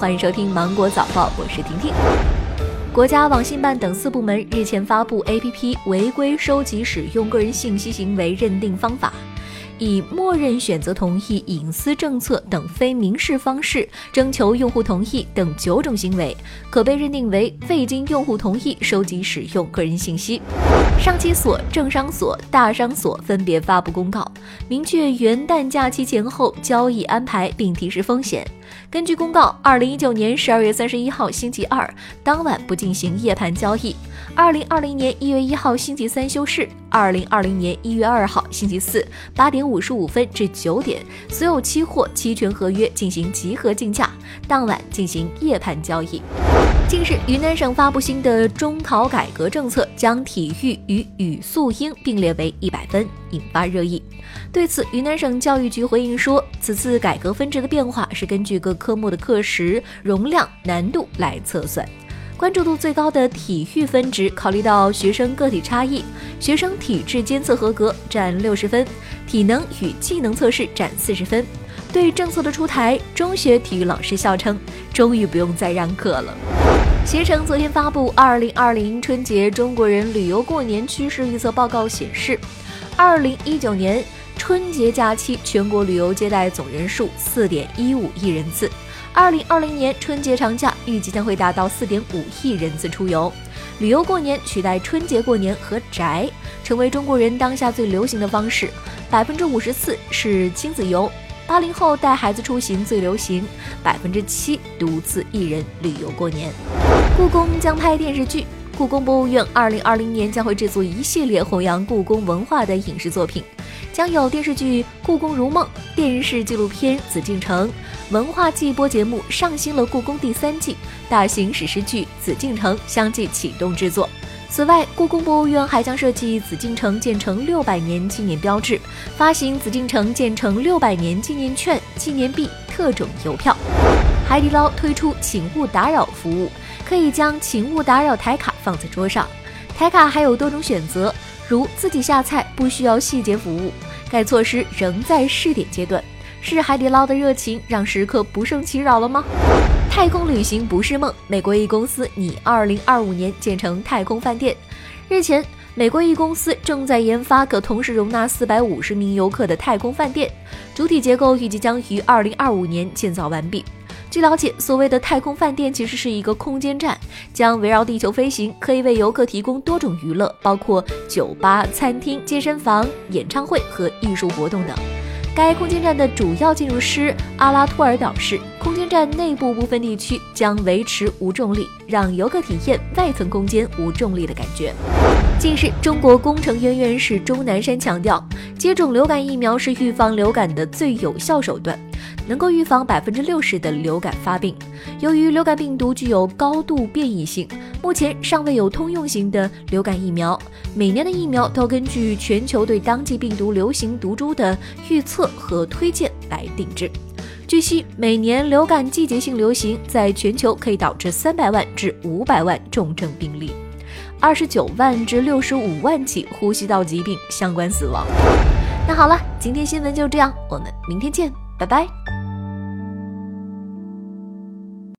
欢迎收听芒果早报，我是婷婷。国家网信办等四部门日前发布 APP 违规收集使用个人信息行为认定方法。以默认选择同意隐私政策等非明示方式征求用户同意等九种行为，可被认定为未经用户同意收集使用个人信息。上期所、政商所、大商所分别发布公告，明确元旦假期前后交易安排，并提示风险。根据公告，二零一九年十二月三十一号星期二当晚不进行夜盘交易；二零二零年一月一号星期三休市；二零二零年一月二号星期四八点五十五分至九点，所有期货、期权合约进行集合竞价，当晚进行夜盘交易。近日，云南省发布新的中考改革政策，将体育与语素英并列为一百分，引发热议。对此，云南省教育局回应说，此次改革分值的变化是根据各科目的课时容量、难度来测算。关注度最高的体育分值，考虑到学生个体差异，学生体质监测合格占六十分，体能与技能测试占四十分。对政策的出台，中学体育老师笑称，终于不用再让课了。携程昨天发布《二零二零春节中国人旅游过年趋势预测报告》，显示，二零一九年春节假期全国旅游接待总人数四点一五亿人次，二零二零年春节长假预计将会达到四点五亿人次出游。旅游过年取代春节过年和宅，成为中国人当下最流行的方式。百分之五十四是亲子游，八零后带孩子出行最流行，百分之七独自一人旅游过年。故宫将拍电视剧，故宫博物院二零二零年将会制作一系列弘扬故宫文化的影视作品，将有电视剧《故宫如梦》、电视纪录片《紫禁城》、文化季播节目《上新了故宫》第三季、大型史诗剧《紫禁城》相继启动制作。此外，故宫博物院还将设计紫禁城建成六百年纪念标志，发行紫禁城建成六百年纪念券、纪念币、特种邮票。海底捞推出请勿打扰服务。可以将“请勿打扰”台卡放在桌上，台卡还有多种选择，如自己下菜不需要细节服务。该措施仍在试点阶段。是海底捞的热情让食客不胜其扰了吗？太空旅行不是梦，美国一公司拟2025年建成太空饭店。日前，美国一公司正在研发可同时容纳450名游客的太空饭店，主体结构预计将于2025年建造完毕。据了解，所谓的太空饭店其实是一个空间站，将围绕地球飞行，可以为游客提供多种娱乐，包括酒吧、餐厅、健身房、演唱会和艺术活动等。该空间站的主要建筑师阿拉托尔表示，空间站内部部分地区将维持无重力，让游客体验外层空间无重力的感觉。近日，中国工程院院士钟南山强调，接种流感疫苗是预防流感的最有效手段。能够预防百分之六十的流感发病。由于流感病毒具有高度变异性，目前尚未有通用型的流感疫苗。每年的疫苗都根据全球对当季病毒流行毒株的预测和推荐来定制。据悉，每年流感季节性流行在全球可以导致三百万至五百万重症病例，二十九万至六十五万起呼吸道疾病相关死亡。那好了，今天新闻就这样，我们明天见，拜拜。